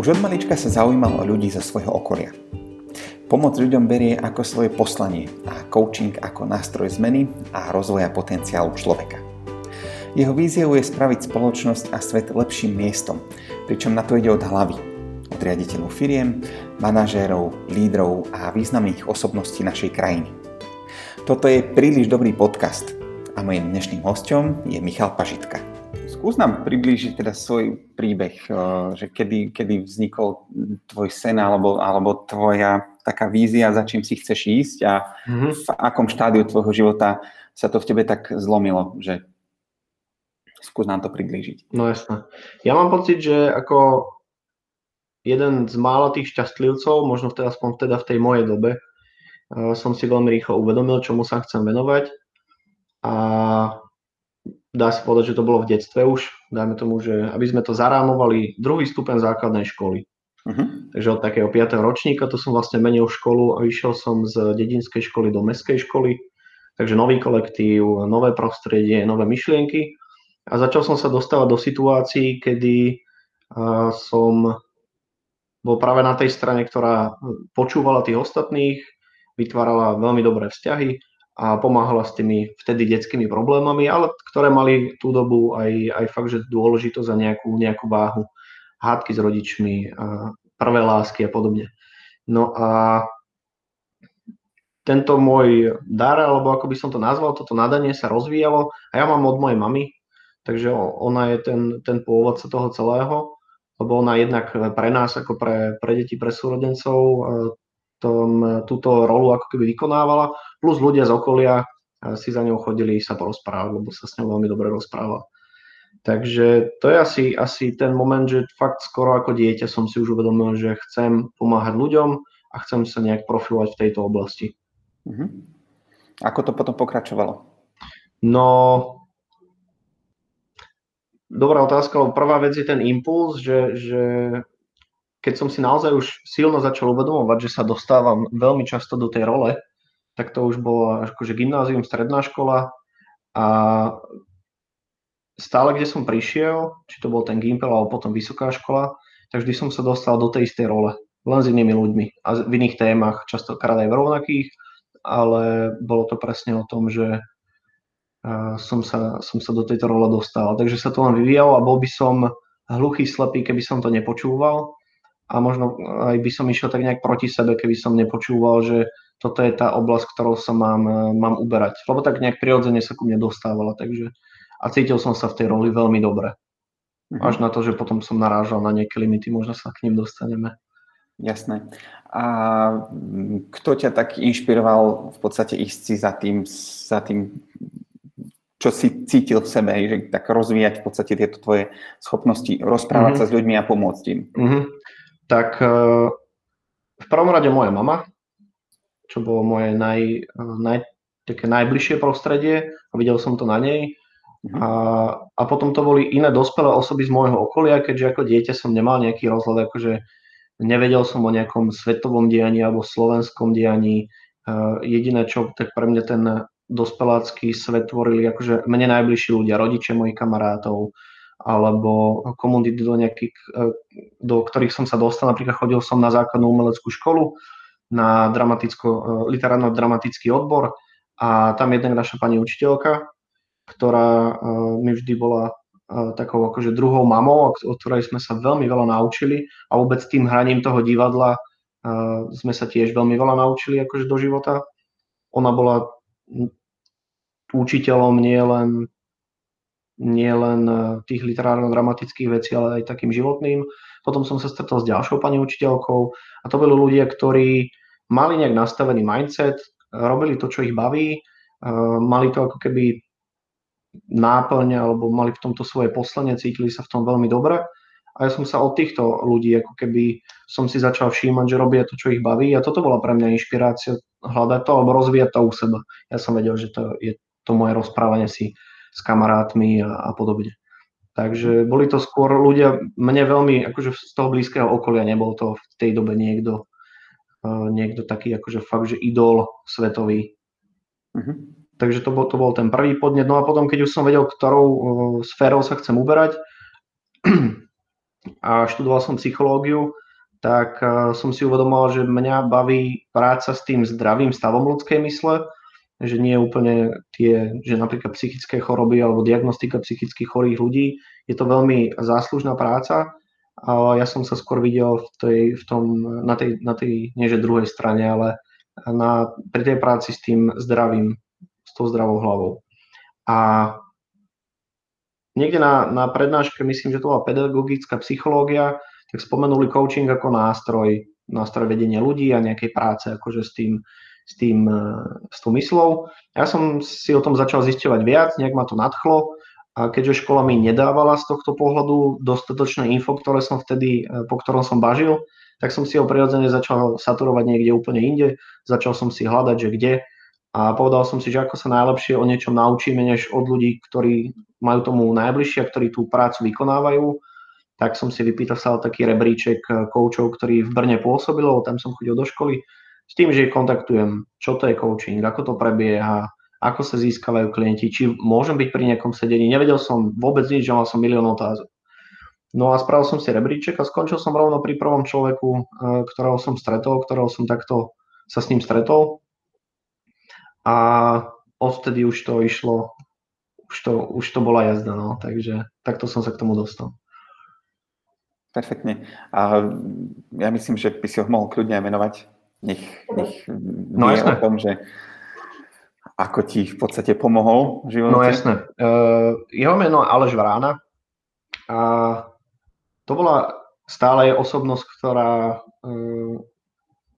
Už od malička sa zaujímal o ľudí zo svojho okolia. Pomoc ľuďom berie ako svoje poslanie a coaching ako nástroj zmeny a rozvoja potenciálu človeka. Jeho víziou je spraviť spoločnosť a svet lepším miestom, pričom na to ide od hlavy, od riaditeľov firiem, manažérov, lídrov a významných osobností našej krajiny. Toto je príliš dobrý podcast a mojím dnešným hostom je Michal Pažitka. Skús nám priblížiť teda svoj príbeh, eh, že kedy, kedy vznikol tvoj sen alebo, alebo tvoja taká vízia, za čím si chceš ísť a mm-hmm. v akom štádiu tvojho života sa to v tebe tak zlomilo, že skús nám to priblížiť. No jasné. Ja mám pocit, že ako jeden z mála tých šťastlivcov, možno teda aspoň teda v tej mojej dobe, eh, som si veľmi rýchlo uvedomil, čomu sa chcem venovať a dá sa povedať, že to bolo v detstve už, dajme tomu, že aby sme to zarámovali druhý stupeň základnej školy. Uh-huh. Takže od takého 5. ročníka to som vlastne menil školu a išiel som z dedinskej školy do mestskej školy, takže nový kolektív, nové prostredie, nové myšlienky a začal som sa dostávať do situácií, kedy som bol práve na tej strane, ktorá počúvala tých ostatných, vytvárala veľmi dobré vzťahy a pomáhala s tými vtedy detskými problémami, ale ktoré mali tú dobu aj, aj fakt, že dôležitosť a nejakú, nejakú váhu. Hádky s rodičmi, a prvé lásky a podobne. No a tento môj dar, alebo ako by som to nazval, toto nadanie sa rozvíjalo a ja mám od mojej mamy, takže ona je ten, ten pôvodca toho celého, lebo ona jednak pre nás, ako pre, pre deti, pre súrodencov, tom, túto rolu ako keby vykonávala, plus ľudia z okolia si za ňou chodili sa porozprávať, lebo sa s ňou veľmi dobre rozprával. Takže to je asi, asi ten moment, že fakt skoro ako dieťa som si už uvedomil, že chcem pomáhať ľuďom a chcem sa nejak profilovať v tejto oblasti. Uh-huh. Ako to potom pokračovalo? No, dobrá otázka, lebo prvá vec je ten impuls, že, že keď som si naozaj už silno začal uvedomovať, že sa dostávam veľmi často do tej role, tak to už bolo akože gymnázium, stredná škola a stále, kde som prišiel, či to bol ten Gimpel alebo potom vysoká škola, tak vždy som sa dostal do tej istej role, len s inými ľuďmi a v iných témach, častokrát aj v rovnakých, ale bolo to presne o tom, že som sa, som sa do tejto role dostal. Takže sa to len vyvíjalo a bol by som hluchý, slepý, keby som to nepočúval a možno aj by som išiel tak nejak proti sebe, keby som nepočúval, že toto je tá oblasť, ktorou sa mám, mám uberať. Lebo tak nejak prirodzene sa ku mne dostávala, takže a cítil som sa v tej roli veľmi dobre. Mhm. Až na to, že potom som narážal na nejaké limity, možno sa k ním dostaneme. Jasné. A kto ťa tak inšpiroval v podstate ísť si za tým, za tým čo si cítil v sebe, že tak rozvíjať v podstate tieto tvoje schopnosti, rozprávať mm-hmm. sa s ľuďmi a pomôcť im? Mm-hmm tak eh, v prvom rade moja mama, čo bolo moje naj, naj, také najbližšie prostredie a videl som to na nej. Mhm. A, a potom to boli iné dospelé osoby z môjho okolia, keďže ako dieťa som nemal nejaký rozhľad, akože nevedel som o nejakom svetovom dianí alebo slovenskom dianí. Uh, jediné, čo tak pre mňa ten dospelácky svet tvorili, akože mne najbližší ľudia, rodiče mojich kamarátov, alebo komunity, do, e, do ktorých som sa dostal. Napríklad chodil som na základnú umeleckú školu, na e, literárno-dramatický odbor a tam jedna naša pani učiteľka, ktorá e, mi vždy bola takou akože druhou mamou, od ktorej sme sa veľmi veľa naučili a vôbec tým hraním toho divadla sme sa tiež veľmi veľa naučili akože do života. Ona bola učiteľom nie len nie len e, tých literárno-dramatických vecí, ale aj takým životným. Potom som sa stretol s ďalšou pani učiteľkou a to boli ľudia, ktorí mali nejak nastavený mindset, robili to, čo ich baví, e, mali to ako keby náplň alebo mali v tomto svoje poslanie, cítili sa v tom veľmi dobre. A ja som sa od týchto ľudí, ako keby som si začal všímať, že robia to, čo ich baví a toto bola pre mňa inšpirácia hľadať to alebo rozvíjať to u seba. Ja som vedel, že to je to moje rozprávanie si s kamarátmi a, a podobne. Takže boli to skôr ľudia, mne veľmi, akože z toho blízkeho okolia nebol to v tej dobe niekto, uh, niekto taký akože fakt, že idol svetový. Uh-huh. Takže to bol, to bol ten prvý podnet. No a potom, keď už som vedel, ktorou uh, sférou sa chcem uberať, a študoval som psychológiu, tak som si uvedomoval, že mňa baví práca s tým zdravým stavom ľudskej mysle, že nie úplne tie, že napríklad psychické choroby alebo diagnostika psychických chorých ľudí, je to veľmi záslužná práca, ale ja som sa skôr videl v, tej, v tom, na tej, na tej, nie že druhej strane, ale na, pri tej práci s tým zdravým, s tou zdravou hlavou. A niekde na, na prednáške, myslím, že to bola pedagogická psychológia, tak spomenuli coaching ako nástroj, nástroj vedenia ľudí a nejakej práce akože s tým, s, tým, e, s tou myslou. Ja som si o tom začal zisťovať viac, nejak ma to nadchlo. A keďže škola mi nedávala z tohto pohľadu dostatočné info, ktoré som vtedy, e, po ktorom som bažil, tak som si ho prirodzene začal saturovať niekde úplne inde, začal som si hľadať, že kde. A povedal som si, že ako sa najlepšie o niečom naučíme, než od ľudí, ktorí majú tomu najbližšie a ktorí tú prácu vykonávajú, tak som si vypýtal taký rebríček e, koučov, ktorí v Brne pôsobili, tam som chodil do školy, s tým, že kontaktujem, čo to je coaching, ako to prebieha, ako sa získavajú klienti, či môžem byť pri nejakom sedení. Nevedel som vôbec nič, že mal som milión otázok. No a spravil som si rebríček a skončil som rovno pri prvom človeku, e, ktorého som stretol, ktorého som takto sa s ním stretol. A odtedy už to išlo, už to, už to bola jazda, no. takže takto som sa k tomu dostal. Perfektne. A ja myslím, že by si ho mohol kľudne aj menovať nech, nech no, vie o tom, že ako ti v podstate pomohol v živote. No jasné. Uh, jeho meno je Aleš Vrána a to bola stále je osobnosť, ktorá uh,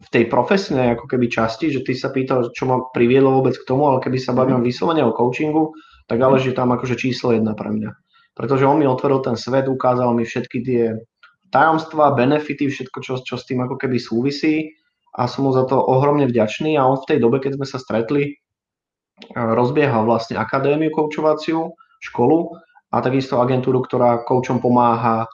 v tej profesnej ako keby časti, že ty sa pýtal, čo ma priviedlo vôbec k tomu, ale keby sa bavím mm. vyslovene o coachingu, tak Aleš je tam akože číslo jedna pre mňa. Pretože on mi otvoril ten svet, ukázal mi všetky tie tajomstvá, benefity, všetko, čo, čo s tým ako keby súvisí a som mu za to ohromne vďačný a on v tej dobe, keď sme sa stretli, e, rozbiehal vlastne akadémiu koučovaciu, školu a takisto agentúru, ktorá koučom pomáha e,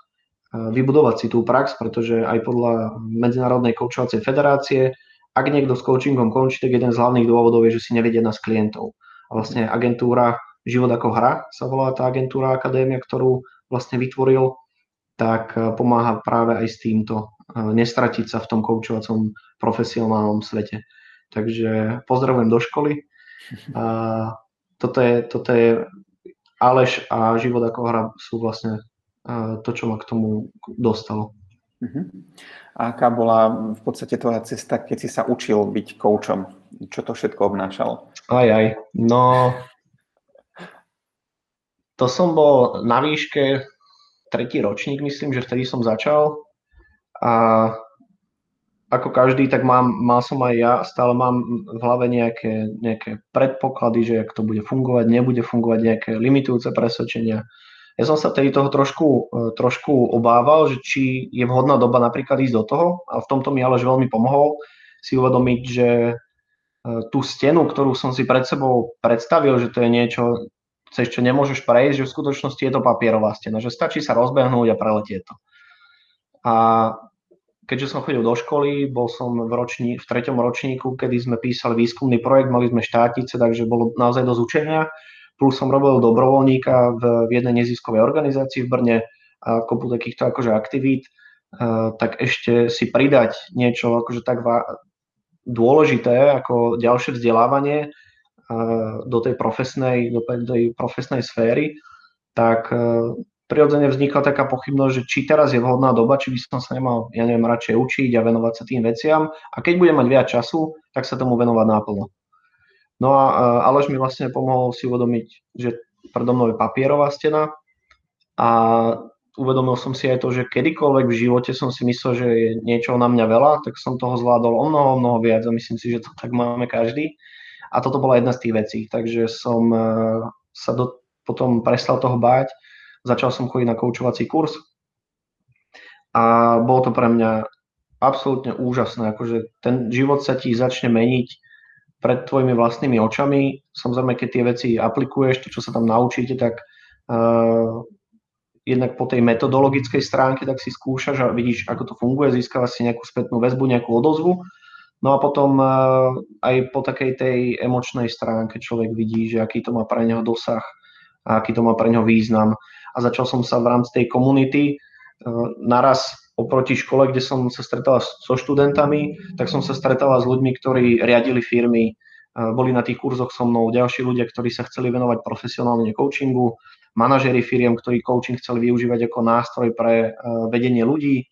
vybudovať si tú prax, pretože aj podľa Medzinárodnej koučovacej federácie, ak niekto s coachingom končí, tak jeden z hlavných dôvodov je, že si nevedie nás klientov. A vlastne agentúra Život ako hra sa volá tá agentúra akadémia, ktorú vlastne vytvoril, tak e, pomáha práve aj s týmto nestratiť sa v tom koučovacom profesionálnom svete. Takže pozdravujem do školy. A toto je, toto je Aleš a život ako hra sú vlastne to, čo ma k tomu dostalo. Uh-huh. A aká bola v podstate tvoja cesta, keď si sa učil byť koučom? Čo to všetko obnášalo? Aj, aj. No, to som bol na výške tretí ročník, myslím, že vtedy som začal a ako každý, tak mám, mal som aj ja, stále mám v hlave nejaké, nejaké predpoklady, že ak to bude fungovať, nebude fungovať, nejaké limitujúce presvedčenia. Ja som sa tedy toho trošku, e, trošku obával, že či je vhodná doba napríklad ísť do toho a v tomto mi ale veľmi pomohol si uvedomiť, že e, tú stenu, ktorú som si pred sebou predstavil, že to je niečo, cez čo nemôžeš prejsť, že v skutočnosti je to papierová stena, že stačí sa rozbehnúť a preletieť to. A keďže som chodil do školy, bol som v, roční, v treťom ročníku, kedy sme písali výskumný projekt, mali sme štátnice, takže bolo naozaj dosť učenia. Plus som robil dobrovoľníka v, v jednej neziskovej organizácii v Brne a kopu takýchto akože aktivít, a, tak ešte si pridať niečo akože tak va, dôležité ako ďalšie vzdelávanie a, do tej profesnej, do tej profesnej sféry, tak prirodzene vznikla taká pochybnosť, že či teraz je vhodná doba, či by som sa nemal, ja neviem, radšej učiť a venovať sa tým veciam a keď budem mať viac času, tak sa tomu venovať náplno. No a Aleš mi vlastne pomohol si uvedomiť, že predo mnou je papierová stena a uvedomil som si aj to, že kedykoľvek v živote som si myslel, že je niečo na mňa veľa, tak som toho zvládol o mnoho, mnoho viac a myslím si, že to tak máme každý. A toto bola jedna z tých vecí, takže som e, sa do, potom prestal toho báť Začal som chodiť na koučovací kurz a bolo to pre mňa absolútne úžasné. Akože ten život sa ti začne meniť pred tvojimi vlastnými očami. Samozrejme, keď tie veci aplikuješ, to, čo sa tam naučíte, tak uh, jednak po tej metodologickej stránke, tak si skúšaš a vidíš, ako to funguje, získavaš si nejakú spätnú väzbu, nejakú odozvu. No a potom uh, aj po takej tej emočnej stránke človek vidí, že aký to má pre neho dosah a aký to má pre neho význam a začal som sa v rámci tej komunity, naraz oproti škole, kde som sa stretala so študentami, tak som sa stretala s ľuďmi, ktorí riadili firmy, boli na tých kurzoch so mnou ďalší ľudia, ktorí sa chceli venovať profesionálne coachingu, manažery firiem, ktorí coaching chceli využívať ako nástroj pre vedenie ľudí,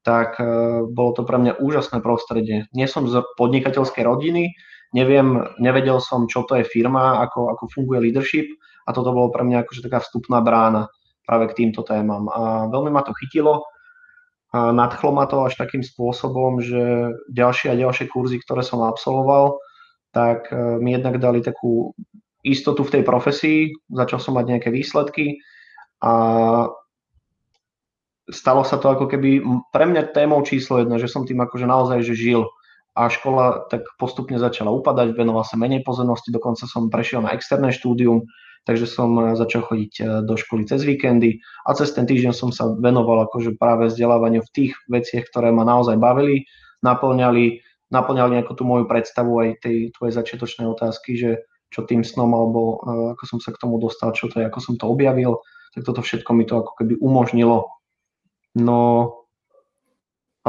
tak bolo to pre mňa úžasné prostredie. Nie som z podnikateľskej rodiny, neviem, nevedel som, čo to je firma, ako, ako funguje leadership a toto bolo pre mňa akože taká vstupná brána práve k týmto témam. A veľmi ma to chytilo, a nadchlo ma to až takým spôsobom, že ďalšie a ďalšie kurzy, ktoré som absolvoval, tak e, mi jednak dali takú istotu v tej profesii, začal som mať nejaké výsledky a stalo sa to ako keby pre mňa témou číslo jedna, že som tým akože naozaj že žil a škola tak postupne začala upadať, venoval sa menej pozornosti, dokonca som prešiel na externé štúdium, takže som eh, začal chodiť eh, do školy cez víkendy a cez ten týždeň som sa venoval akože práve vzdelávaniu v tých veciach, ktoré ma naozaj bavili, naplňali, naplňali nejakú tú moju predstavu aj tej tvojej začiatočnej otázky, že čo tým snom, alebo uh, ako som sa k tomu dostal, čo to je, ako som to objavil, tak toto všetko mi to ako keby umožnilo. No a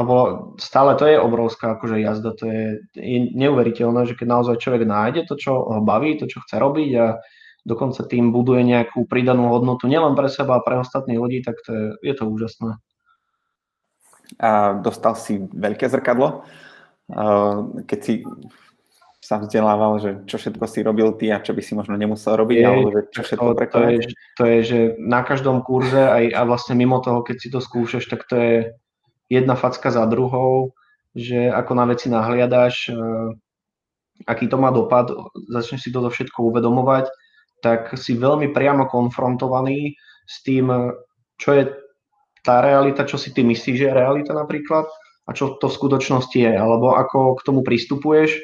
stále to je obrovská akože jazda, to je, je neuveriteľné, že keď naozaj človek nájde to, čo ho baví, to, čo chce robiť a dokonca tým buduje nejakú pridanú hodnotu nielen pre seba a pre ostatných ľudí, tak to je, je to úžasné. A dostal si veľké zrkadlo, keď si sa vzdelával, že čo všetko si robil ty a čo by si možno nemusel robiť, je, alebo že čo všetko to, to, je, to je, že na každom kurze aj, a vlastne mimo toho, keď si to skúšaš, tak to je jedna facka za druhou, že ako na veci nahliadaš, aký to má dopad, začneš si toto všetko uvedomovať tak si veľmi priamo konfrontovaný s tým, čo je tá realita, čo si ty myslíš, že je realita napríklad a čo to v skutočnosti je, alebo ako k tomu pristupuješ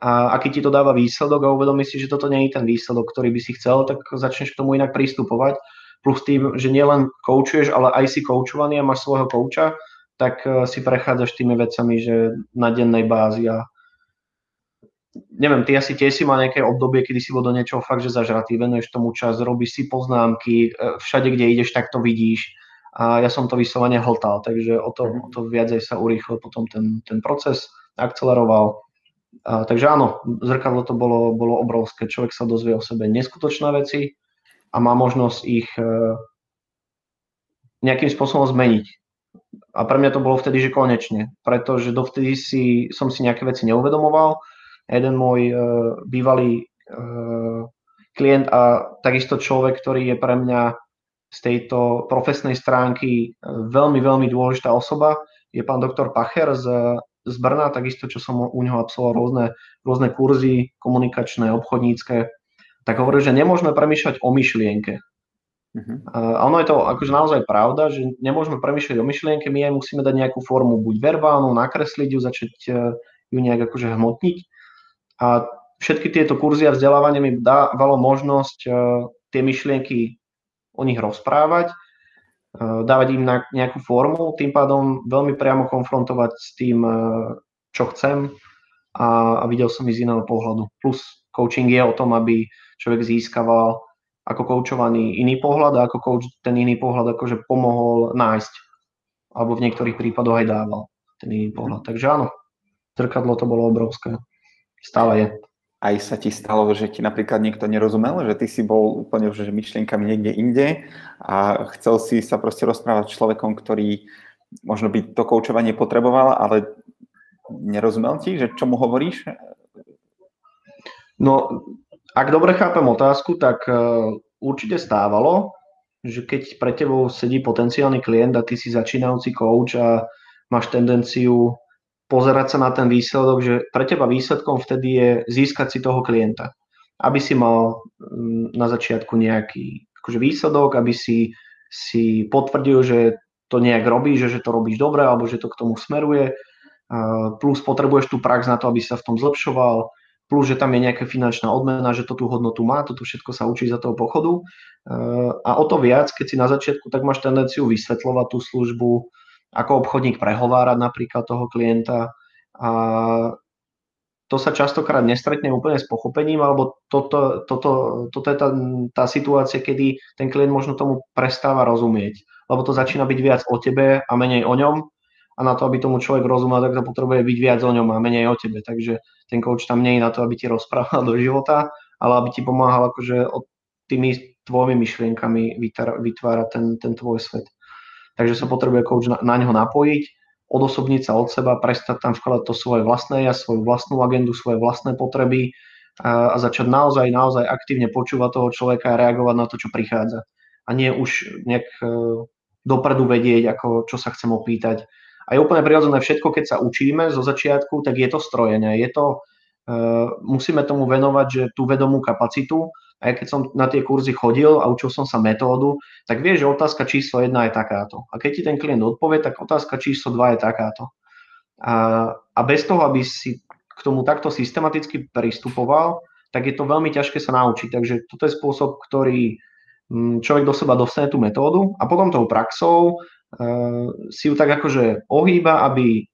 a aký ti to dáva výsledok a uvedomíš si, že toto nie je ten výsledok, ktorý by si chcel, tak začneš k tomu inak pristupovať. Plus tým, že nielen koučuješ, ale aj si koučovaný a máš svojho kouča, tak eh, si prechádzaš tými vecami, že na dennej bázi a neviem, ty asi tiež si mal nejaké obdobie, kedy si bol do niečoho fakt, že zažratý, venuješ tomu čas, robíš si poznámky, e, všade, kde ideš, tak to vidíš. A ja som to vyslovene hltal, takže o to, o to viacej sa urýchlil potom ten, ten proces, akceleroval. A, takže áno, zrkadlo to bolo, bolo obrovské. Človek sa dozvie o sebe neskutočné veci a má možnosť ich e, nejakým spôsobom zmeniť. A pre mňa to bolo vtedy, že konečne, pretože dovtedy si, som si nejaké veci neuvedomoval, jeden môj uh, bývalý uh, klient a takisto človek, ktorý je pre mňa z tejto profesnej stránky e, veľmi, veľmi dôležitá osoba, je pán doktor Pacher z, z Brna, takisto, čo som u neho absolvoval rôzne, rôzne kurzy komunikačné, obchodnícke, tak hovorí, že nemôžeme premýšľať o myšlienke. Uh-huh. A ono je to akože naozaj pravda, že nemôžeme premýšľať o myšlienke, my aj musíme dať nejakú formu, buď verbálnu, nakresliť ju, začať ju nejak akože hmotniť. A všetky tieto kurzy a vzdelávanie mi dávalo možnosť uh, tie myšlienky o nich rozprávať, uh, dávať im nejakú formu, tým pádom veľmi priamo konfrontovať s tým, uh, čo chcem a videl som ich z iného pohľadu. Plus coaching je o tom, aby človek získaval ako koučovaný iný pohľad a ako coach ten iný pohľad akože pomohol nájsť. Alebo v niektorých prípadoch aj dával ten iný pohľad. Takže áno, zrkadlo to bolo obrovské. Stále je. Aj sa ti stalo, že ti napríklad niekto nerozumel, že ty si bol úplne už myšlienkami niekde inde a chcel si sa proste rozprávať s človekom, ktorý možno by to koučovanie potreboval, ale nerozumel ti, že čo mu hovoríš? No, ak dobre chápem otázku, tak e, určite stávalo, že keď pre tebou sedí potenciálny klient a ty si začínajúci coach a máš tendenciu pozerať sa na ten výsledok, že pre teba výsledkom vtedy je získať si toho klienta. Aby si mal mm, na začiatku nejaký akože výsledok, aby si, si potvrdil, že to nejak robíš, že, že to robíš dobre, alebo že to k tomu smeruje. Plus potrebuješ tú prax na to, aby sa v tom zlepšoval, plus, že tam je nejaká finančná odmena, že to tú hodnotu má, toto všetko sa učí za toho pochodu. A o to viac, keď si na začiatku, tak máš tendenciu vysvetľovať tú službu, ako obchodník prehovárať napríklad toho klienta a to sa častokrát nestretne úplne s pochopením, alebo toto, toto, toto je tá, tá situácia, kedy ten klient možno tomu prestáva rozumieť. lebo to začína byť viac o tebe a menej o ňom a na to, aby tomu človek rozumel, tak to potrebuje byť viac o ňom a menej o tebe. Takže ten coach tam nie je na to, aby ti rozprával do života, ale aby ti pomáhal akože tými tvojimi myšlienkami vytvárať ten, ten tvoj svet. Takže sa potrebuje coach na, na neho napojiť, odosobniť sa od seba, prestať tam vkladať to svoje vlastné ja, svoju vlastnú agendu, svoje vlastné potreby a, a začať naozaj, naozaj aktívne počúvať toho človeka a reagovať na to, čo prichádza. A nie už nejak e, dopredu vedieť, ako, čo sa chcem opýtať, a je úplne prirodzené všetko, keď sa učíme zo začiatku, tak je to strojené. Je to, uh, musíme tomu venovať, že tú vedomú kapacitu, a keď som na tie kurzy chodil a učil som sa metódu, tak vieš, že otázka číslo 1 je takáto. A keď ti ten klient odpovie, tak otázka číslo 2 je takáto. A, a bez toho, aby si k tomu takto systematicky pristupoval, tak je to veľmi ťažké sa naučiť. Takže toto je spôsob, ktorý mm, človek do seba dostane tú metódu a potom tou praxou uh, si ju tak akože ohýba, aby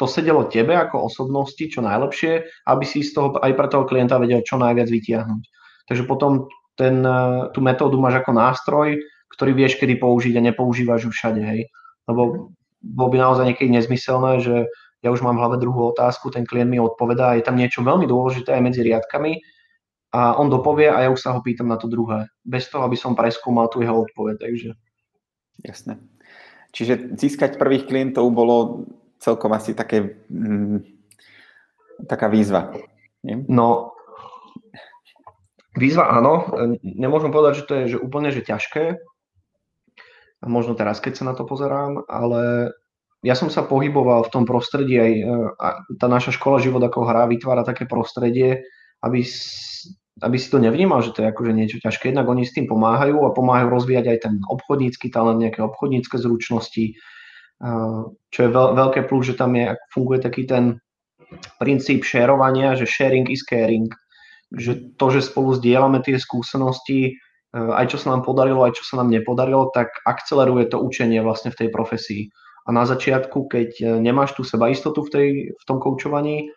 to sedelo tebe ako osobnosti čo najlepšie, aby si z toho aj pre toho klienta vedel čo najviac vytiahnuť. Takže potom ten, uh, tú metódu máš ako nástroj, ktorý vieš kedy použiť a nepoužívaš ju všade, hej. Lebo bolo by naozaj niekedy nezmyselné, že ja už mám v hlave druhú otázku, ten klient mi odpovedá, je tam niečo veľmi dôležité aj medzi riadkami a on dopovie a ja už sa ho pýtam na to druhé, bez toho, aby som preskúmal tu jeho odpoveď, takže... Jasné. Čiže získať prvých klientov bolo celkom asi také, mm, taká výzva. Nie? No, výzva áno. Nemôžem povedať, že to je že úplne že ťažké. Možno teraz, keď sa na to pozerám, ale ja som sa pohyboval v tom prostredí aj a tá naša škola život ako hra vytvára také prostredie, aby aby si to nevnímal, že to je akože niečo ťažké. Jednak oni s tým pomáhajú a pomáhajú rozvíjať aj ten obchodnícky talent, nejaké obchodnícke zručnosti, čo je veľ, veľké plus, že tam je, funguje taký ten princíp šerovania, že sharing is caring. Že to, že spolu zdieľame tie skúsenosti, aj čo sa nám podarilo, aj čo sa nám nepodarilo, tak akceleruje to učenie vlastne v tej profesii. A na začiatku, keď nemáš tú sebaistotu v, tej, v tom koučovaní,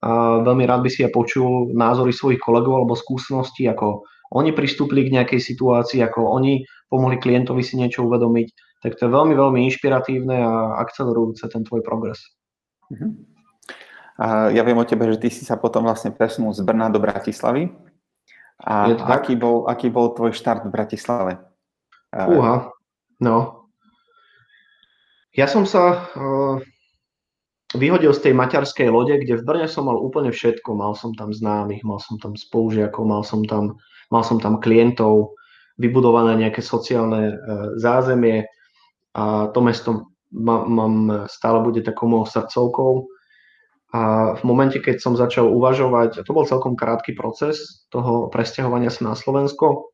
a veľmi rád by si ja počul názory svojich kolegov alebo skúseností, ako oni pristúpili k nejakej situácii, ako oni pomohli klientovi si niečo uvedomiť, tak to je veľmi, veľmi inšpiratívne a akcelerujúce ten tvoj progres. Uh-huh. A ja viem o tebe, že ty si sa potom vlastne presunul z Brna do Bratislavy. A aký bol, aký bol tvoj štart v Bratislave? Uha, no. Ja som sa uh, vyhodil z tej maťarskej lode, kde v Brne som mal úplne všetko. Mal som tam známych, mal som tam spolužiakov, mal som tam, mal som tam klientov, vybudované nejaké sociálne e, zázemie a to mesto mám, stále bude takou mojou srdcovkou. A v momente, keď som začal uvažovať, a to bol celkom krátky proces toho presťahovania sa na Slovensko,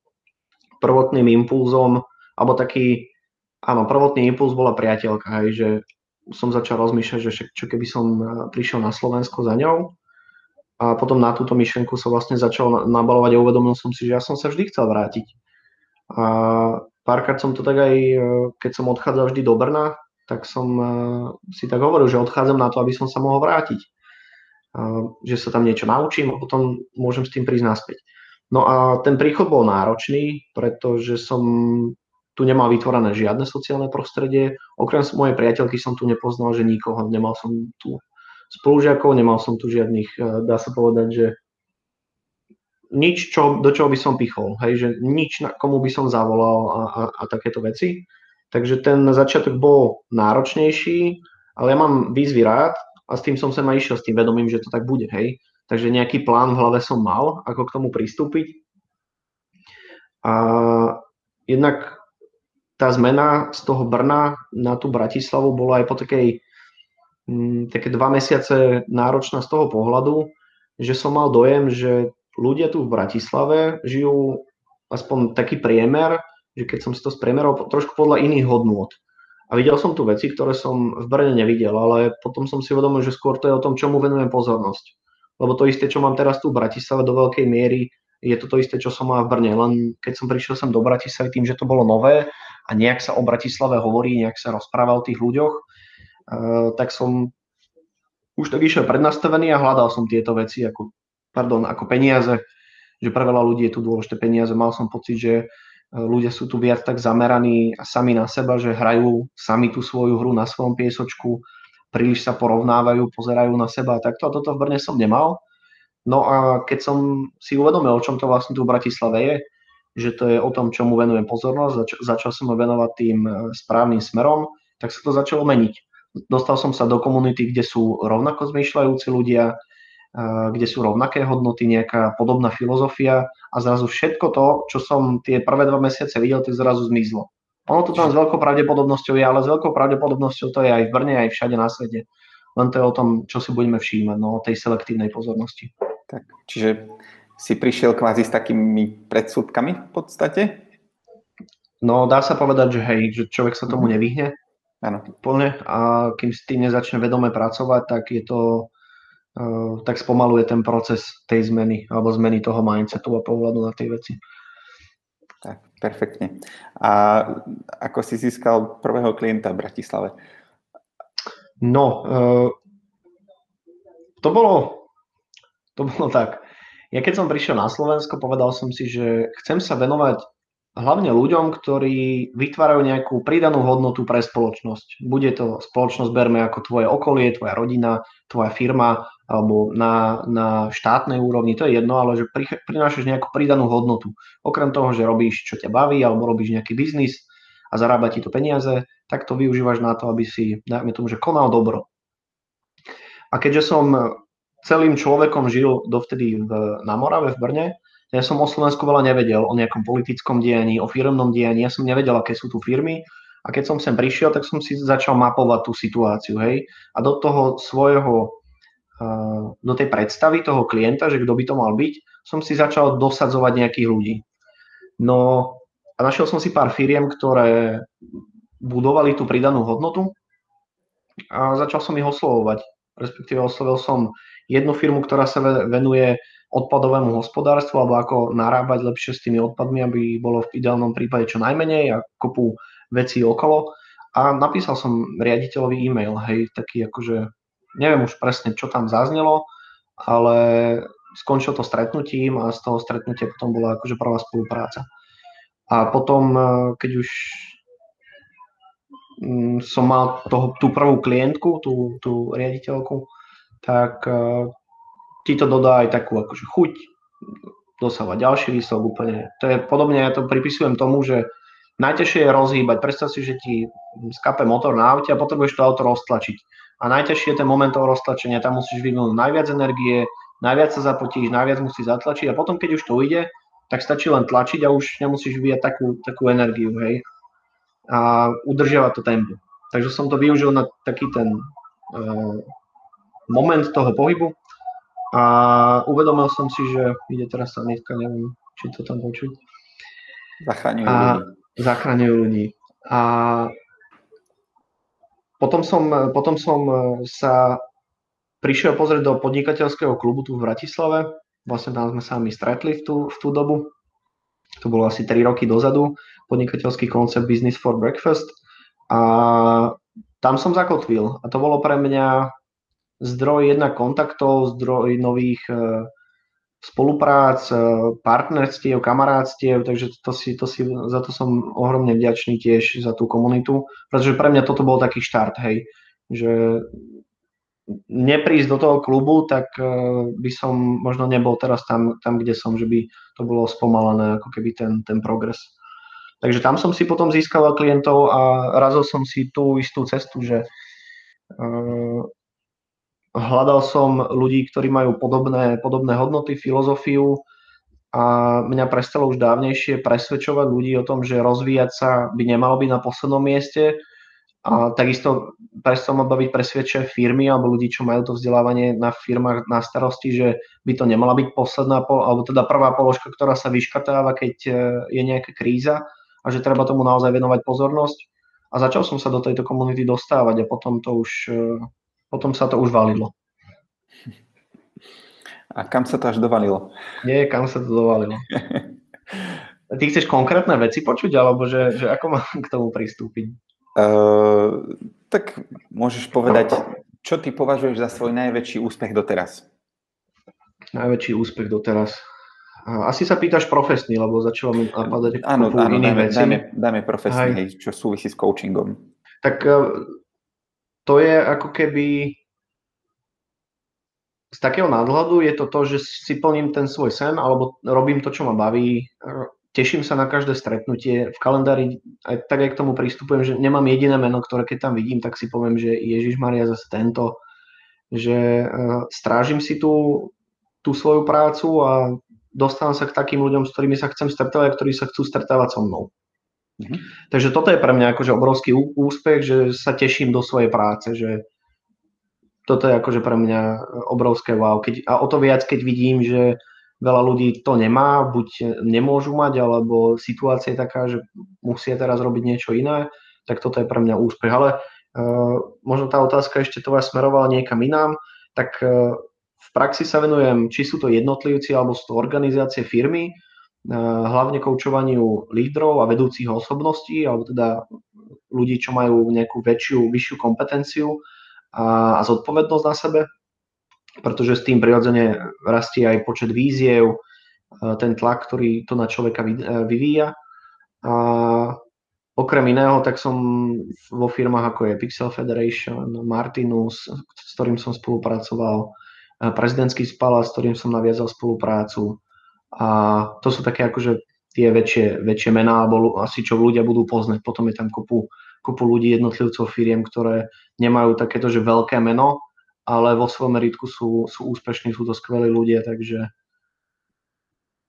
prvotným impulzom, alebo taký, áno, prvotný impuls bola priateľka, hej, že som začal rozmýšľať, že čo keby som e, prišiel na Slovensko za ňou. A potom na túto myšlenku som vlastne začal nabalovať a uvedomil som si, že ja som sa vždy chcel vrátiť. A párkrát som to tak aj, e, keď som odchádzal vždy do Brna, tak som e, si tak hovoril, že odchádzam na to, aby som sa mohol vrátiť. Že sa tam niečo naučím a potom môžem s tým prísť naspäť. No a ten príchod bol náročný, pretože som tu nemal vytvorené žiadne sociálne prostredie. Okrem mojej priateľky som tu nepoznal, že nikoho. Nemal som tu spolužiakov, nemal som tu žiadnych, eh, dá sa povedať, že nič, čo, do čoho by som pichol, hej, že nič, na komu by som zavolal a, a, a takéto veci. Takže ten začiatok bol náročnejší, ale ja mám výzvy rád a s tým som sa aj išiel, s tým vedomím, že to tak bude, hej. Takže nejaký plán v hlave som mal, ako k tomu pristúpiť. A jednak tá zmena z toho Brna na tú Bratislavu bola aj po takej, mm, také dva mesiace náročná z toho pohľadu, že som mal dojem, že ľudia tu v Bratislave žijú aspoň taký priemer, že keď som si to spriemeral trošku podľa iných hodnôt. A videl som tu veci, ktoré som v Brne nevidel, ale potom som si uvedomil, že skôr to je o tom, čomu venujem pozornosť. Lebo to isté, čo mám teraz tu v Bratislave do veľkej miery, je to to isté, čo som mal v Brne. Len keď som prišiel sem do Bratislavy tým, že to bolo nové a nejak sa o Bratislave hovorí, nejak sa rozpráva o tých ľuďoch, uh, tak som už tak išiel prednastavený a hľadal som tieto veci ako, pardon, ako peniaze, že pre veľa ľudí je tu dôležité peniaze. Mal som pocit, že ľudia sú tu viac tak zameraní sami na seba, že hrajú sami tú svoju hru na svojom piesočku, príliš sa porovnávajú, pozerajú na seba a takto. A toto v Brne som nemal. No a keď som si uvedomil, o čom to vlastne tu v Bratislave je, že to je o tom, čomu venujem pozornosť, zač- začal som ho venovať tým e, správnym smerom, tak sa to začalo meniť. Dostal som sa do komunity, kde sú rovnako zmýšľajúci ľudia, kde sú rovnaké hodnoty, nejaká podobná filozofia a zrazu všetko to, čo som tie prvé dva mesiace videl, tak zrazu zmizlo. Ono to tam s veľkou pravdepodobnosťou je, ale s veľkou pravdepodobnosťou to je aj v Brne, aj všade na svete. Len to je o tom, čo si budeme všímať, no o tej selektívnej pozornosti. Tak, čiže si prišiel kvázi s takými predsudkami v podstate? No dá sa povedať, že hej, že človek sa tomu mhm. nevyhne. Áno. Plne a kým s tým nezačne vedome pracovať, tak je to Eh, tak spomaluje ten proces tej zmeny alebo zmeny toho mindsetu a pohľadu na tie veci. Tak, perfektne. A ako si získal prvého klienta v Bratislave? No, uh, to bolo, to bolo tak. Ja keď som prišiel na Slovensko, povedal som si, že chcem sa venovať hlavne ľuďom, ktorí vytvárajú nejakú pridanú hodnotu pre spoločnosť. Bude to spoločnosť, berme ako tvoje okolie, tvoja rodina, tvoja firma, alebo na, na štátnej úrovni, to je jedno, ale že prinášaš nejakú pridanú hodnotu. Okrem toho, že robíš, čo ťa baví, alebo robíš nejaký biznis a zarába ti to peniaze, tak to využívaš na to, aby si, dajme tomu, že konal dobro. A keďže som celým človekom žil dovtedy v, na Morave, v Brne, ja som o Slovensku veľa nevedel, o nejakom politickom dianí, o firmnom dianí, ja som nevedel, aké sú tu firmy a keď som sem prišiel, tak som si začal mapovať tú situáciu, hej, a do toho svojho, do tej predstavy toho klienta, že kto by to mal byť, som si začal dosadzovať nejakých ľudí. No a našiel som si pár firiem, ktoré budovali tú pridanú hodnotu a začal som ich oslovovať. Respektíve oslovil som jednu firmu, ktorá sa venuje odpadovému hospodárstvu alebo ako narábať lepšie s tými odpadmi, aby bolo v ideálnom prípade čo najmenej a kopu vecí okolo. A napísal som riaditeľový e-mail, hej, taký akože, neviem už presne, čo tam zaznelo, ale skončil to stretnutím a z toho stretnutia potom bola akože prvá spolupráca. A potom, e, keď už mm, som mal toho, tú prvú klientku, tú, tú riaditeľku, tak e, ti to dodá aj takú akože chuť dosávať ďalší výsledok úplne. To je podobne, ja to pripisujem tomu, že najťažšie je rozhýbať. Predstav si, že ti skape motor na aute a potrebuješ to auto roztlačiť. A najťažšie je ten moment toho roztlačenia, tam musíš vyvinúť najviac energie, najviac sa zapotíš, najviac musíš zatlačiť a potom, keď už to ide, tak stačí len tlačiť a už nemusíš vyvíjať takú, takú energiu, hej. A udržiavať to tempo. Takže som to využil na taký ten uh, moment toho pohybu a uvedomil som si, že ide teraz sanitka, neviem, či to tam počuť. Zachraňujú ľudí. Zachraňujú ľudí. A potom som, potom som sa prišiel pozrieť do podnikateľského klubu tu v Bratislave. Vlastne tam sme sa my stretli v tú, v tú dobu. To bolo asi 3 roky dozadu. Podnikateľský koncept Business for Breakfast. A tam som zakotvil. A to bolo pre mňa zdroj jednak kontaktov, zdroj nových e, spoluprác, e, partnerstiev, kamarátstiev, takže to si, to si, za to som ohromne vďačný tiež za tú komunitu, pretože pre mňa toto bol taký štart, hej, že neprísť do toho klubu, tak e, by som možno nebol teraz tam, tam kde som, že by to bolo spomalené, ako keby ten, ten progres. Takže tam som si potom získal klientov a razil som si tú istú cestu, že hľadal som ľudí, ktorí majú podobné, podobné hodnoty, filozofiu a mňa prestalo už dávnejšie presvedčovať ľudí o tom, že rozvíjať sa by nemalo byť na poslednom mieste a takisto prestal ma baviť presvedčať firmy alebo ľudí, čo majú to vzdelávanie na firmách na starosti, že by to nemala byť posledná, alebo teda prvá položka, ktorá sa vyškatáva, keď e, je nejaká kríza a že treba tomu naozaj venovať pozornosť. A začal som sa do tejto komunity dostávať a potom to už e, potom sa to už valilo. A kam sa to až dovalilo? Nie, kam sa to dovalilo. Ty chceš konkrétne veci počuť, alebo že, že ako mám k tomu pristúpiť? Uh, tak môžeš povedať, čo ty považuješ za svoj najväčší úspech doteraz? Najväčší úspech doteraz. Asi sa pýtaš profesný, lebo začalo mi napadať áno, áno, iných dáme. Dáme, dáme profesný, hej, čo súvisí s coachingom. Tak e, to je ako keby z takého nadhľadu je to to, že si plním ten svoj sen alebo robím to, čo ma baví, teším sa na každé stretnutie. V kalendári aj tak aj k tomu pristupujem, že nemám jediné meno, ktoré keď tam vidím, tak si poviem, že Ježiš Maria zase tento, že uh, strážim si tú, tú svoju prácu a dostávam sa k takým ľuďom, s ktorými sa chcem stretávať, ktorí sa chcú stretávať so mnou. Mm-hmm. Takže toto je pre mňa akože obrovský úspech, že sa teším do svojej práce, že toto je akože pre mňa obrovské wow. Keď, a o to viac, keď vidím, že veľa ľudí to nemá, buď nemôžu mať, alebo situácia je taká, že musia teraz robiť niečo iné, tak toto je pre mňa úspech. Ale uh, možno tá otázka ešte tvoja smerovala niekam inám, tak uh, v praxi sa venujem, či sú to jednotlivci alebo sú to organizácie firmy, hlavne koučovaniu lídrov a vedúcich osobností, alebo teda ľudí, čo majú nejakú väčšiu, vyššiu kompetenciu a, a zodpovednosť na sebe, pretože s tým prirodzene rastie aj počet víziev, ten tlak, ktorý to na človeka vyvíja. A okrem iného, tak som vo firmách ako je Pixel Federation, Martinus, s ktorým som spolupracoval, prezidentský spala, s ktorým som naviazal spoluprácu. A to sú také akože tie väčšie, väčšie mená, alebo asi čo ľudia budú poznať. Potom je tam kopu, kopu ľudí, jednotlivcov firiem, ktoré nemajú takéto, že veľké meno, ale vo svojom meritku sú, sú úspešní, sú to skvelí ľudia, takže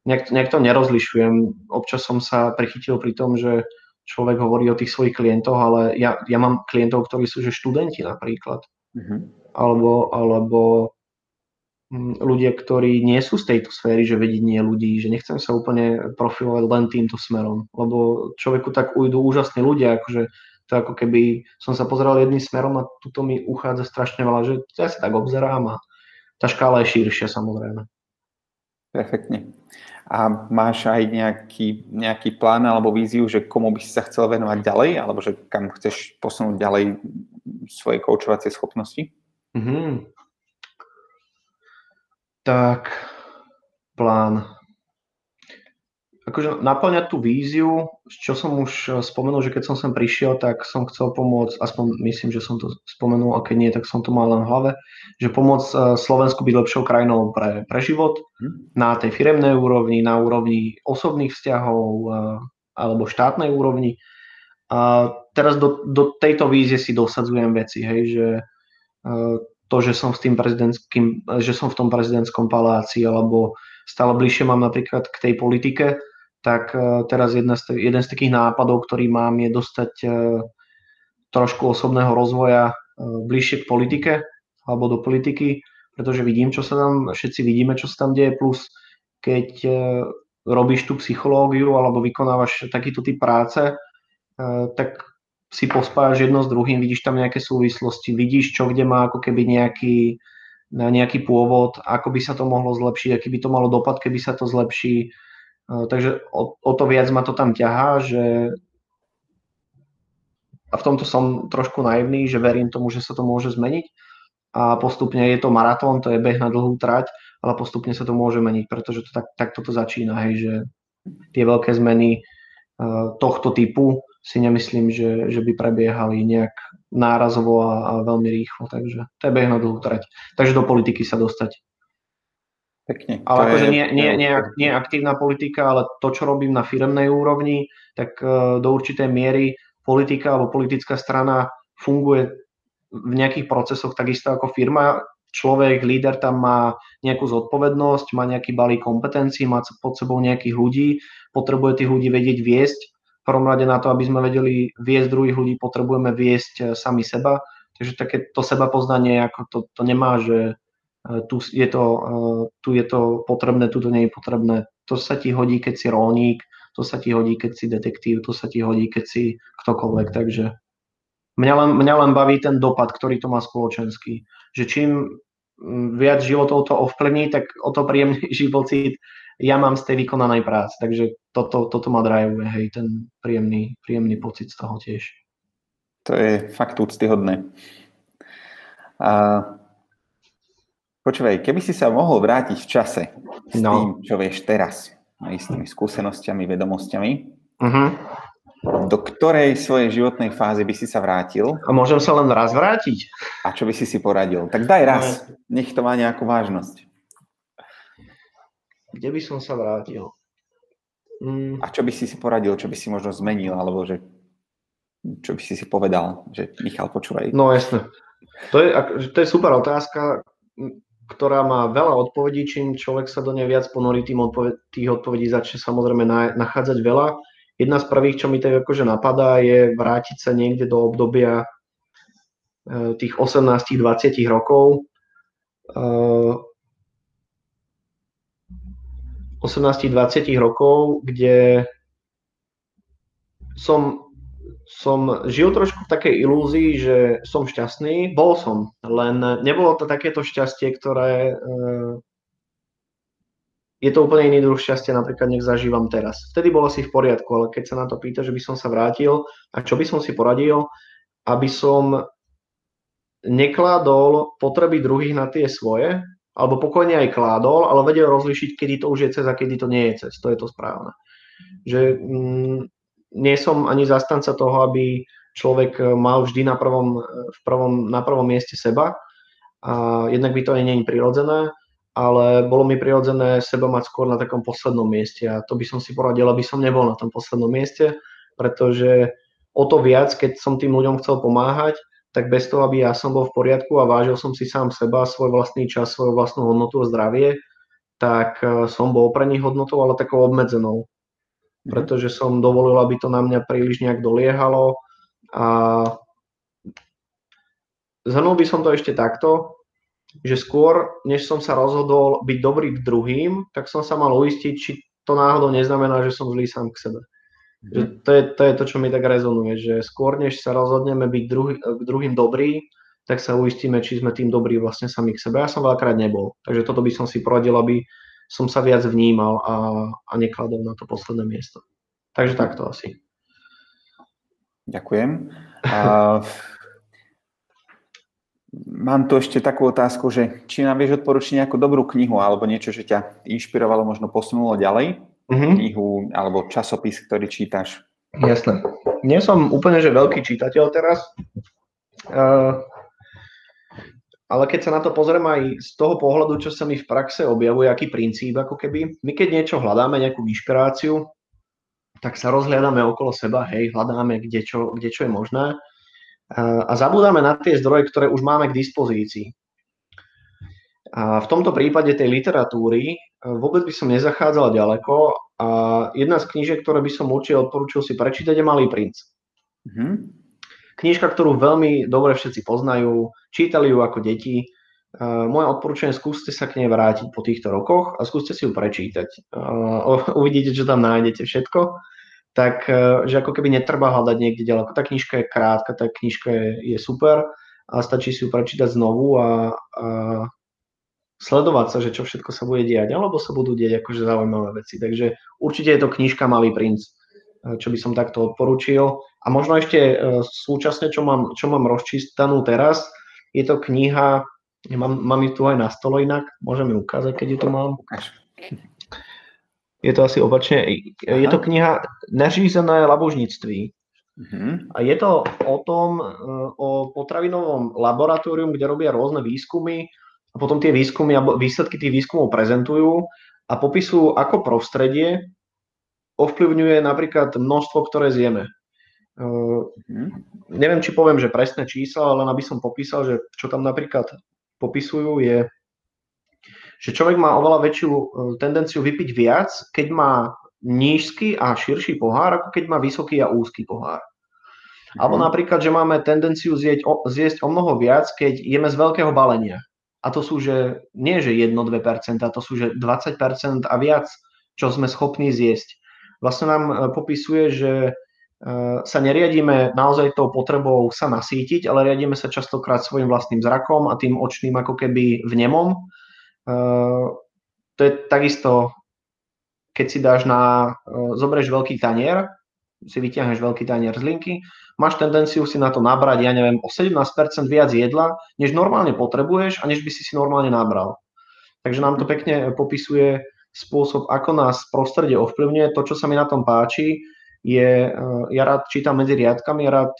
nejak, nejak to nerozlišujem. Občas som sa prichytil pri tom, že človek hovorí o tých svojich klientoch, ale ja, ja mám klientov, ktorí sú že študenti napríklad. Mm-hmm. Alebo, alebo ľudia, ktorí nie sú z tejto sféry, že vedenie ľudí, že nechcem sa úplne profilovať len týmto smerom, lebo človeku tak ujdu úžasní ľudia, akože to ako keby som sa pozeral jedným smerom a tuto mi uchádza strašne veľa, že ja sa tak obzerám a tá škála je širšia samozrejme. Perfektne. A máš aj nejaký, nejaký plán alebo víziu, že komu by si sa chcel venovať ďalej, alebo že kam chceš posunúť ďalej svoje koučovacie schopnosti? Mm-hmm tak plán akože naplňať tú víziu, čo som už eh, spomenul, že keď som sem prišiel, tak som chcel pomôcť, aspoň myslím, že som to spomenul, a keď nie, tak som to mal len v hlave, že pomôcť eh, Slovensku byť lepšou krajinou pre, pre život hm. na tej firemnej úrovni, na úrovni osobných vzťahov eh, alebo štátnej úrovni. A teraz do, do tejto vízie si dosadzujem veci, hej, že to, že som, s tým prezidentským, že som v tom prezidentskom paláci alebo stále bližšie mám napríklad k tej politike, tak e, teraz jedna z, jeden z takých nápadov, ktorý mám, je dostať e, trošku osobného rozvoja e, bližšie k politike alebo do politiky, pretože vidím, čo sa tam, všetci vidíme, čo sa tam deje, plus keď robíš tú psychológiu alebo vykonávaš takýto typ práce, tak si pospájaš jedno s druhým, vidíš tam nejaké súvislosti, vidíš, čo kde má ako keby nejaký, nejaký pôvod, ako by sa to mohlo zlepšiť, aký by to malo dopad, keby sa to zlepší. E, takže o, o to viac ma to tam ťahá, že a v tomto som trošku naivný, že verím tomu, že sa to môže zmeniť a postupne je to maratón, to je beh na dlhú trať, ale postupne sa to môže meniť, pretože to tak, tak toto začína, hej, že tie veľké zmeny uh, tohto typu si nemyslím, že, že by prebiehali nejak nárazovo a, a veľmi rýchlo, takže to je beh na dlhú trať. Takže do politiky sa dostať. Pekne. Ale akože nie, nie, nie, nie aktívna politika, ale to, čo robím na firemnej úrovni, tak uh, do určitej miery politika alebo politická strana funguje v nejakých procesoch takisto ako firma. Človek, líder tam má nejakú zodpovednosť, má nejaký balík kompetencií, má pod sebou nejakých ľudí, potrebuje tých ľudí vedieť viesť prvom rade na to, aby sme vedeli viesť druhých ľudí, potrebujeme viesť e, sami seba. Takže také to seba poznanie, ako to, to nemá, že e, tu je, to, e, tu je to potrebné, tu to nie je potrebné. To sa ti hodí, keď si rolník, to sa ti hodí, keď si detektív, to sa ti hodí, keď si ktokoľvek. Takže mňa len, mňa len baví ten dopad, ktorý to má spoločenský. Že čím viac životov to ovplyvní, tak o to príjemnejší pocit ja mám z tej vykonanej práce, takže toto, toto ma drajuje, hej, ten príjemný, príjemný pocit z toho tiež. To je fakt úctyhodné. A Počúvaj, keby si sa mohol vrátiť v čase s No. tým, čo vieš teraz, aj s tými skúsenostiami, vedomosťami, Uh-huh. do ktorej svojej životnej fázy by si sa vrátil A môžem sa len raz vrátiť? a čo by si si poradil? Tak daj raz, nech to má nejakú vážnosť. Kde by som sa vrátil? Mm, A čo by si si poradil, čo by si možno zmenil, alebo že čo by si si povedal, že Michal, počúvaj. no jasne. To je, to je super otázka, ktorá má veľa odpovedí. Čím človek sa do nej viac ponorí, tým odpoved- tých odpovedí začne samozrejme na- nachádzať veľa. Jedna z prvých, čo mi tak akože napadá, je vrátiť sa niekde do obdobia e, tých 18-20 rokov. E, 18-20 rokov, kde som, som žil trošku v takej ilúzii, že som šťastný. Bol som, len nebolo to takéto šťastie, ktoré... e, je to úplne iný druh šťastia, napríklad nech zažívam teraz. Vtedy bolo si v poriadku, ale keď sa na to pýta, že by som sa vrátil a čo by som si poradil, aby som nekládol potreby druhých na tie svoje, alebo pokojne aj kládol, ale vedel rozlišiť, kedy to už je cez a kedy to nie je cez. To je to správne. Že mm, nie som ani zastanca toho, aby človek mal vždy na prvom, v prvom, na prvom mieste seba. A jednak by to aj nie je prirodzené, ale bolo mi prirodzené seba mať skôr na takom poslednom mieste a to by som si poradil, aby som nebol na tom poslednom mieste, pretože o to viac, keď som tým ľuďom chcel pomáhať, tak bez toho, aby ja som bol v poriadku a vážil som si sám seba, svoj vlastný čas, svoju vlastnú hodnotu a zdravie, tak eh, som bol pre nich hodnotou, ale takou obmedzenou. Pretože som dovolil, aby to na mňa príliš nejak doliehalo a zhrnul by som to ešte takto, že skôr, než som sa rozhodol byť dobrý k druhým, tak som sa mal uistiť, či to náhodou neznamená, že som zlý sám k sebe. Že to, je, to je to, čo mi tak rezonuje, že skôr než sa rozhodneme byť druhý, k druhým dobrý, tak sa uistíme, či sme tým dobrí vlastne sami k sebe. Ja som veľakrát nebol, takže toto by som si poradil, aby som sa viac vnímal a, a nekladol na to posledné miesto. Takže takto asi. Ďakujem. A mám tu ešte takú otázku, že či nám vieš odporučiť nejakú dobrú knihu alebo niečo, že ťa inšpirovalo, možno posunulo ďalej? Mhm. Knihu alebo časopis, ktorý čítaš? Jasné. Nie som úplne, že veľký čitateľ teraz, uh, ale keď sa na to pozriem aj z toho pohľadu, čo sa mi v praxe objavuje, aký princíp, ako keby, my keď niečo hľadáme, nejakú inšpiráciu, tak sa rozhľadáme okolo seba, hej, hľadáme, kde čo, kde čo je možné a zabúdame na tie zdroje, ktoré už máme k dispozícii. A v tomto prípade tej literatúry vôbec by som nezachádzal ďaleko a jedna z knížek, ktoré by som určite odporúčil si prečítať, je Malý princ. Mhm. Knižka, ktorú veľmi dobre všetci poznajú, čítali ju ako deti. Uh, moje odporúčanie, skúste sa k nej vrátiť po týchto rokoch a skúste si ju prečítať. Uh, uvidíte, že tam nájdete všetko. Tak, že ako keby netreba hľadať niekde ďaleko. Tá knižka je krátka, tá knižka je, je super a stačí si ju prečítať znovu a, a sledovať sa, že čo všetko sa bude diať, alebo sa budú diať akože zaujímavé veci. Takže určite je to knižka Malý princ, eh, čo by som takto odporučil. A možno ešte eh, súčasne, čo mám, čo mám rozčistanú teraz, je to kniha, mám, mám ju tu aj na stole inak, môžem ju ukázať, keď ju tu mám. Je to asi opačne. Je to kniha Neřízené labožníctví. Mhm. A je to o tom, o potravinovom laboratórium, kde robia rôzne výskumy a potom tie výskumy alebo výsledky tých výskumov prezentujú a popisujú, ako prostredie ovplyvňuje napríklad množstvo, ktoré zjeme. Mhm. Neviem, či poviem, že presné čísla, ale aby som popísal, že čo tam napríklad popisujú je, že človek má oveľa väčšiu eh, tendenciu vypiť viac, keď má nízky a širší pohár, ako keď má vysoký a úzky pohár. Alebo Mhm. napríklad, že máme tendenciu zjeť o, zjesť o mnoho viac, keď jeme z veľkého balenia. A to sú, že nie že 1-2%, to sú, že 20% a viac, čo sme schopní zjesť. Vlastne nám e, popisuje, že e, sa neriadíme naozaj tou potrebou sa nasítiť, ale riadíme sa častokrát svojim vlastným zrakom a tým očným ako keby vnemom. E, to je takisto, keď si dáš na, zoberieš veľký tanier, si vyťahneš veľký tanier z máš tendenciu si na to nabrať, ja neviem, o 17% viac jedla, než normálne potrebuješ a než by si si normálne nabral. Takže nám to pekne popisuje spôsob, ako nás prostredie ovplyvňuje. To, čo sa mi na tom páči, je, ja rád čítam medzi riadkami, ja rád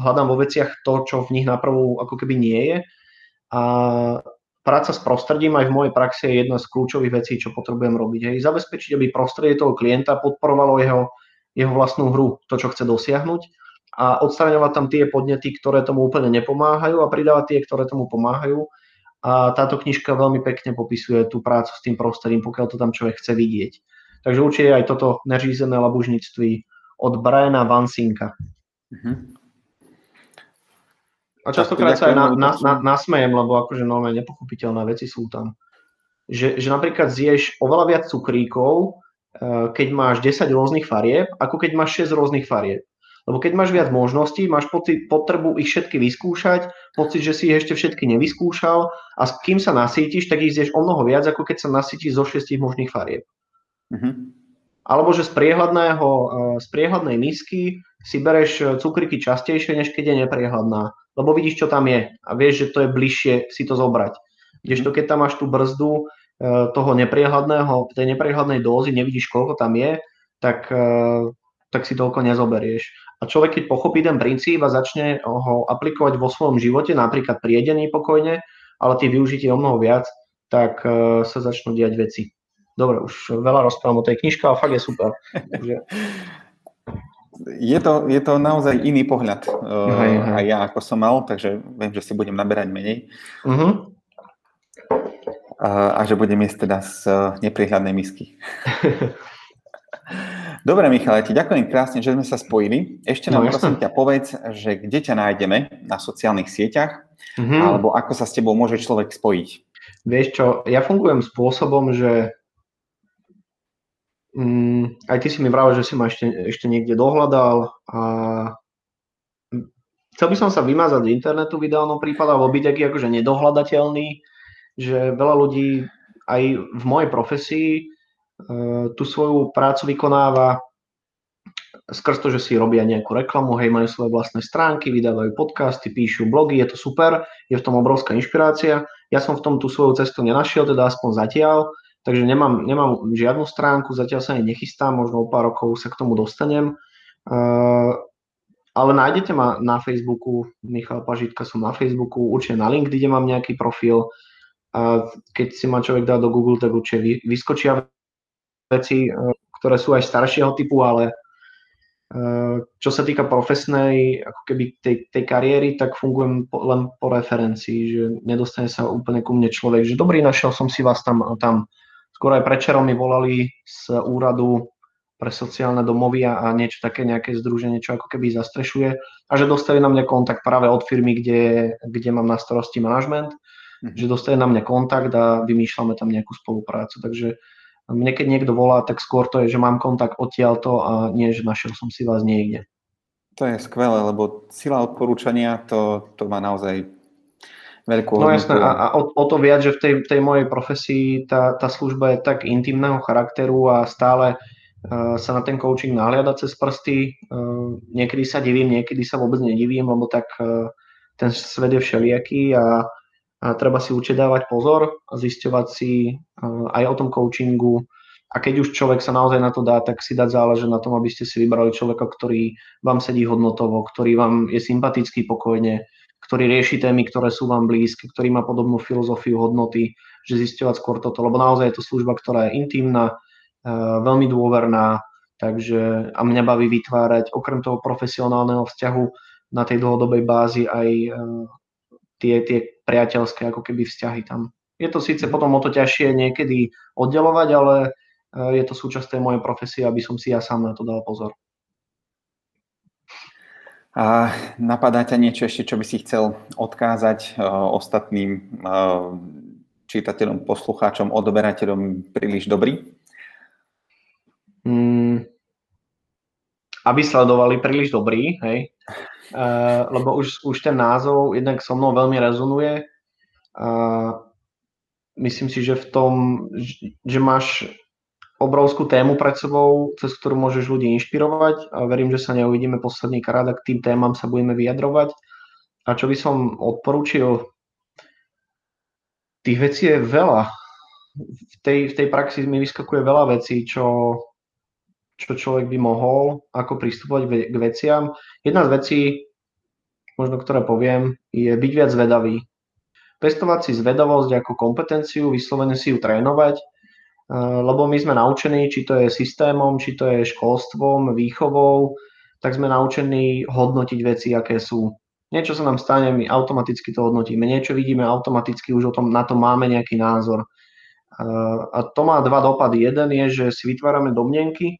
hľadám vo veciach to, čo v nich naprvu ako keby nie je. A práca s prostredím aj v mojej praxi je jedna z kľúčových vecí, čo potrebujem robiť. Hej. Zabezpečiť, aby prostredie toho klienta podporovalo jeho, jeho vlastnú hru, to, čo chce dosiahnuť a odstraňovať tam tie podnety, ktoré tomu úplne nepomáhajú a pridávať tie, ktoré tomu pomáhajú. A táto knižka veľmi pekne popisuje tú prácu s tým prostredím, pokiaľ to tam človek chce vidieť. Takže určite aj toto neřízené labužníctví od Briana Vansinka. Mm-hmm. A častokrát sa aj na, na, na, nasmejem, lebo akože normálne nepochopiteľné veci sú tam. Že, že napríklad zješ oveľa viac cukríkov, keď máš 10 rôznych farieb, ako keď máš 6 rôznych farieb. Lebo keď máš viac možností, máš pocit, potrebu ich všetky vyskúšať, pocit, že si ich ešte všetky nevyskúšal a s kým sa nasítiš, tak ich zješ o mnoho viac, ako keď sa nasítiš zo 6 možných farieb. Uh-huh. Alebo že z, priehľadného, eh, z priehľadnej misky si bereš eh, cukriky častejšie, než keď je nepriehľadná lebo vidíš, čo tam je a vieš, že to je bližšie si to zobrať. Kdežto keď tam máš tú brzdu toho nepriehľadného, tej nepriehľadnej dózy, nevidíš, koľko tam je, tak, e, tak si toľko nezoberieš. A človek, keď pochopí ten princíp a začne ho aplikovať vo svojom živote, napríklad pri jedení pokojne, ale tie využitie o mnoho viac, tak e, sa začnú diať veci. Dobre, už veľa rozprávam o tej knižke, ale fakt je super. je to, je to naozaj iný pohľad uh, aj ja, ako som mal, takže viem, že si budem naberať menej. Uh-huh. A, že budem jesť teda z neprihľadnej misky. Dobre, Michal, ja ti ďakujem krásne, že sme sa spojili. Ešte nám no, prosím ťa povedz, že kde ťa nájdeme na sociálnych sieťach, uh-huh. alebo ako sa s tebou môže človek spojiť. Vieš čo, ja fungujem spôsobom, že Mm, aj ty si mi vravel, že si ma ešte, ešte niekde dohľadal a chcel by som sa vymazať z internetu v ideálnom prípade, alebo byť taký akože nedohľadateľný, že veľa ľudí aj v mojej profesii e, tú svoju prácu vykonáva skrz to, že si robia nejakú reklamu, hej, majú svoje vlastné stránky, vydávajú podcasty, píšu blogy, je to super, je v tom obrovská inšpirácia. Ja som v tom tú svoju cestu nenašiel, teda aspoň zatiaľ, Takže nemám, nemám žiadnu stránku, zatiaľ sa ani nechystám, možno o pár rokov sa k tomu dostanem. Uh, ale nájdete ma na Facebooku, Michal Pažitka som na Facebooku, určite na LinkedIn mám nejaký profil. A keď si ma človek dá do Google, tak určite vyskočia veci, uh, ktoré sú aj staršieho typu, ale uh, čo sa týka profesnej, ako keby tej, tej kariéry, tak fungujem po, len po referencii, že nedostane sa úplne ku mne človek, že dobrý, našiel som si vás tam, tam skôr aj prečerom mi volali z úradu pre sociálne domovy a niečo také, nejaké združenie, čo ako keby zastrešuje a že dostali na mňa kontakt práve od firmy, kde, kde mám na starosti manažment. Že dostali na mňa kontakt a vymýšľame tam nejakú spoluprácu. Takže mne keď niekto volá, tak skôr to je, že mám kontakt odtiaľto a nie, že našiel som si vás niekde. To je skvelé, lebo sila odporúčania, to, to má naozaj veľkú No jasné, a, a o, o to viac, že v tej, tej mojej profesii tá, tá služba je tak intimného charakteru a stále uh, sa na ten coaching nahliada cez prsty. Uh, niekedy sa divím, niekedy sa vôbec nedivím, lebo tak uh, ten svet je všelijaký a, a treba si určite dávať pozor zisťovať si uh, aj o tom coachingu, a keď už človek sa naozaj na to dá, tak si dať záležať na tom, aby ste si vybrali človeka, ktorý vám sedí hodnotovo, ktorý vám je sympatický pokojne, ktorý rieši témy, ktoré sú vám blízke, ktorý má podobnú filozofiu hodnoty, že zisťovať skôr toto, lebo naozaj je to služba, ktorá je intimná, e, veľmi dôverná, takže a mňa baví vytvárať okrem toho profesionálneho vzťahu na tej dlhodobej bázi aj e, tie, tie priateľské ako keby vzťahy tam. Je to síce potom o to ťažšie niekedy oddelovať, ale e, je to súčasť tej mojej profesie, aby som si ja sám na to dal pozor. A napadá ťa niečo ešte, čo by si chcel odkázať uh, ostatným uh, čitateľom, poslucháčom, odoberateľom príliš dobrý? Aby sledovali príliš dobrý, hej. Uh, lebo už, už ten názov jednak so mnou veľmi rezonuje. Uh, myslím si, že v tom, že máš obrovskú tému pred sebou, cez ktorú môžeš ľudí inšpirovať a verím, že sa neuvidíme posledný krát a k tým témam sa budeme vyjadrovať. A čo by som odporúčil? Tých vecí je veľa. v tej, v tej praxi mi vyskakuje veľa vecí, čo, čo človek by mohol, ako pristupovať k veciam. Jedna z vecí, možno ktoré poviem, je byť viac zvedavý. Pestovať si zvedavosť ako kompetenciu, vyslovene si ju trénovať, eh, lebo my sme naučení, či to je systémom, či to je školstvom, výchovou, tak sme naučení hodnotiť veci, aké sú. Niečo sa nám stane, my automaticky to hodnotíme. Niečo vidíme automaticky, už o tom, na to máme nejaký názor. Eh, a to má dva dopady. Jeden je, že si vytvárame domnenky,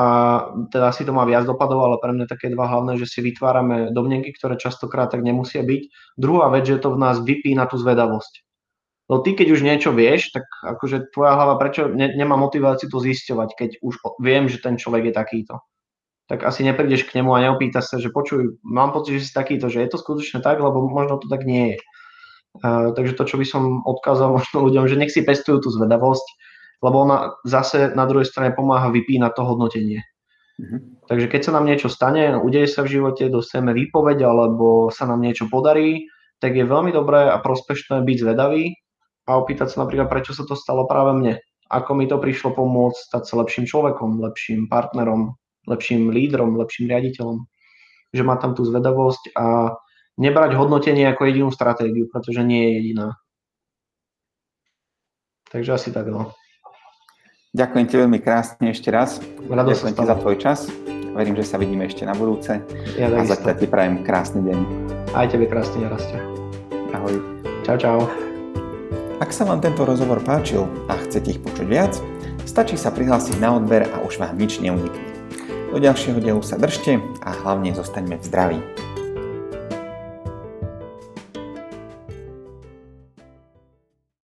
a teda si to má viac dopadov, ale pre mňa také dva hlavné, že si vytvárame domnenky, ktoré častokrát tak nemusia byť. Druhá vec, že to v nás vypína tú zvedavosť. No ty, keď už niečo vieš, tak akože tvoja hlava prečo ne, nemá motiváciu to zisťovať, keď už viem, že ten človek je takýto. Tak asi neprídeš k nemu a neopýtaš sa, že počuj, mám pocit, že si takýto, že je to skutočne tak, lebo možno to tak nie je. Uh, takže to, čo by som odkázal možno ľuďom, že nech si pestujú tú zvedavosť, lebo ona zase na druhej strane pomáha vypínať to hodnotenie. Mm-hmm. Takže keď sa nám niečo stane, udeje sa v živote, dostaneme výpoveď alebo sa nám niečo podarí, tak je veľmi dobré a prospešné byť zvedavý a opýtať sa napríklad, prečo sa to stalo práve mne. Ako mi to prišlo pomôcť stať sa lepším človekom, lepším partnerom, lepším lídrom, lepším riaditeľom. Že má tam tú zvedavosť a nebrať hodnotenie ako jedinú stratégiu, pretože nie je jediná. Takže asi tak, no. Ďakujem ti veľmi krásne ešte raz. Rado Ďakujem ti za tvoj čas. Verím, že sa vidíme ešte na budúce. Ja a zatiaľ ti prajem krásny deň. Aj tebe krásny deň, Rastio. Ahoj. Čau, čau. Ak sa vám tento rozhovor páčil a chcete ich počuť viac, stačí sa prihlásiť na odber a už vám nič neunikne. Do ďalšieho dielu sa držte a hlavne zostaňme v zdraví.